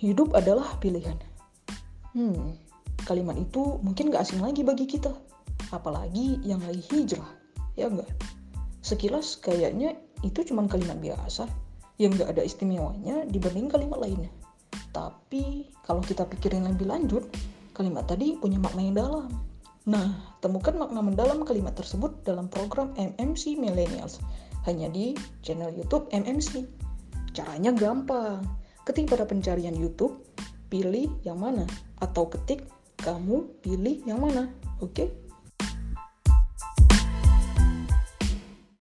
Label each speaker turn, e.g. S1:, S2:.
S1: Hidup adalah pilihan. Hmm, kalimat itu mungkin gak asing lagi bagi kita. Apalagi yang lagi hijrah, ya enggak? Sekilas kayaknya itu cuma kalimat biasa yang gak ada istimewanya dibanding kalimat lainnya. Tapi kalau kita pikirin lebih lanjut, kalimat tadi punya makna yang dalam. Nah, temukan makna mendalam kalimat tersebut dalam program MMC Millennials hanya di channel YouTube MMC. Caranya gampang. Ketik pada pencarian YouTube, pilih yang mana atau ketik kamu pilih yang mana. Oke? Okay?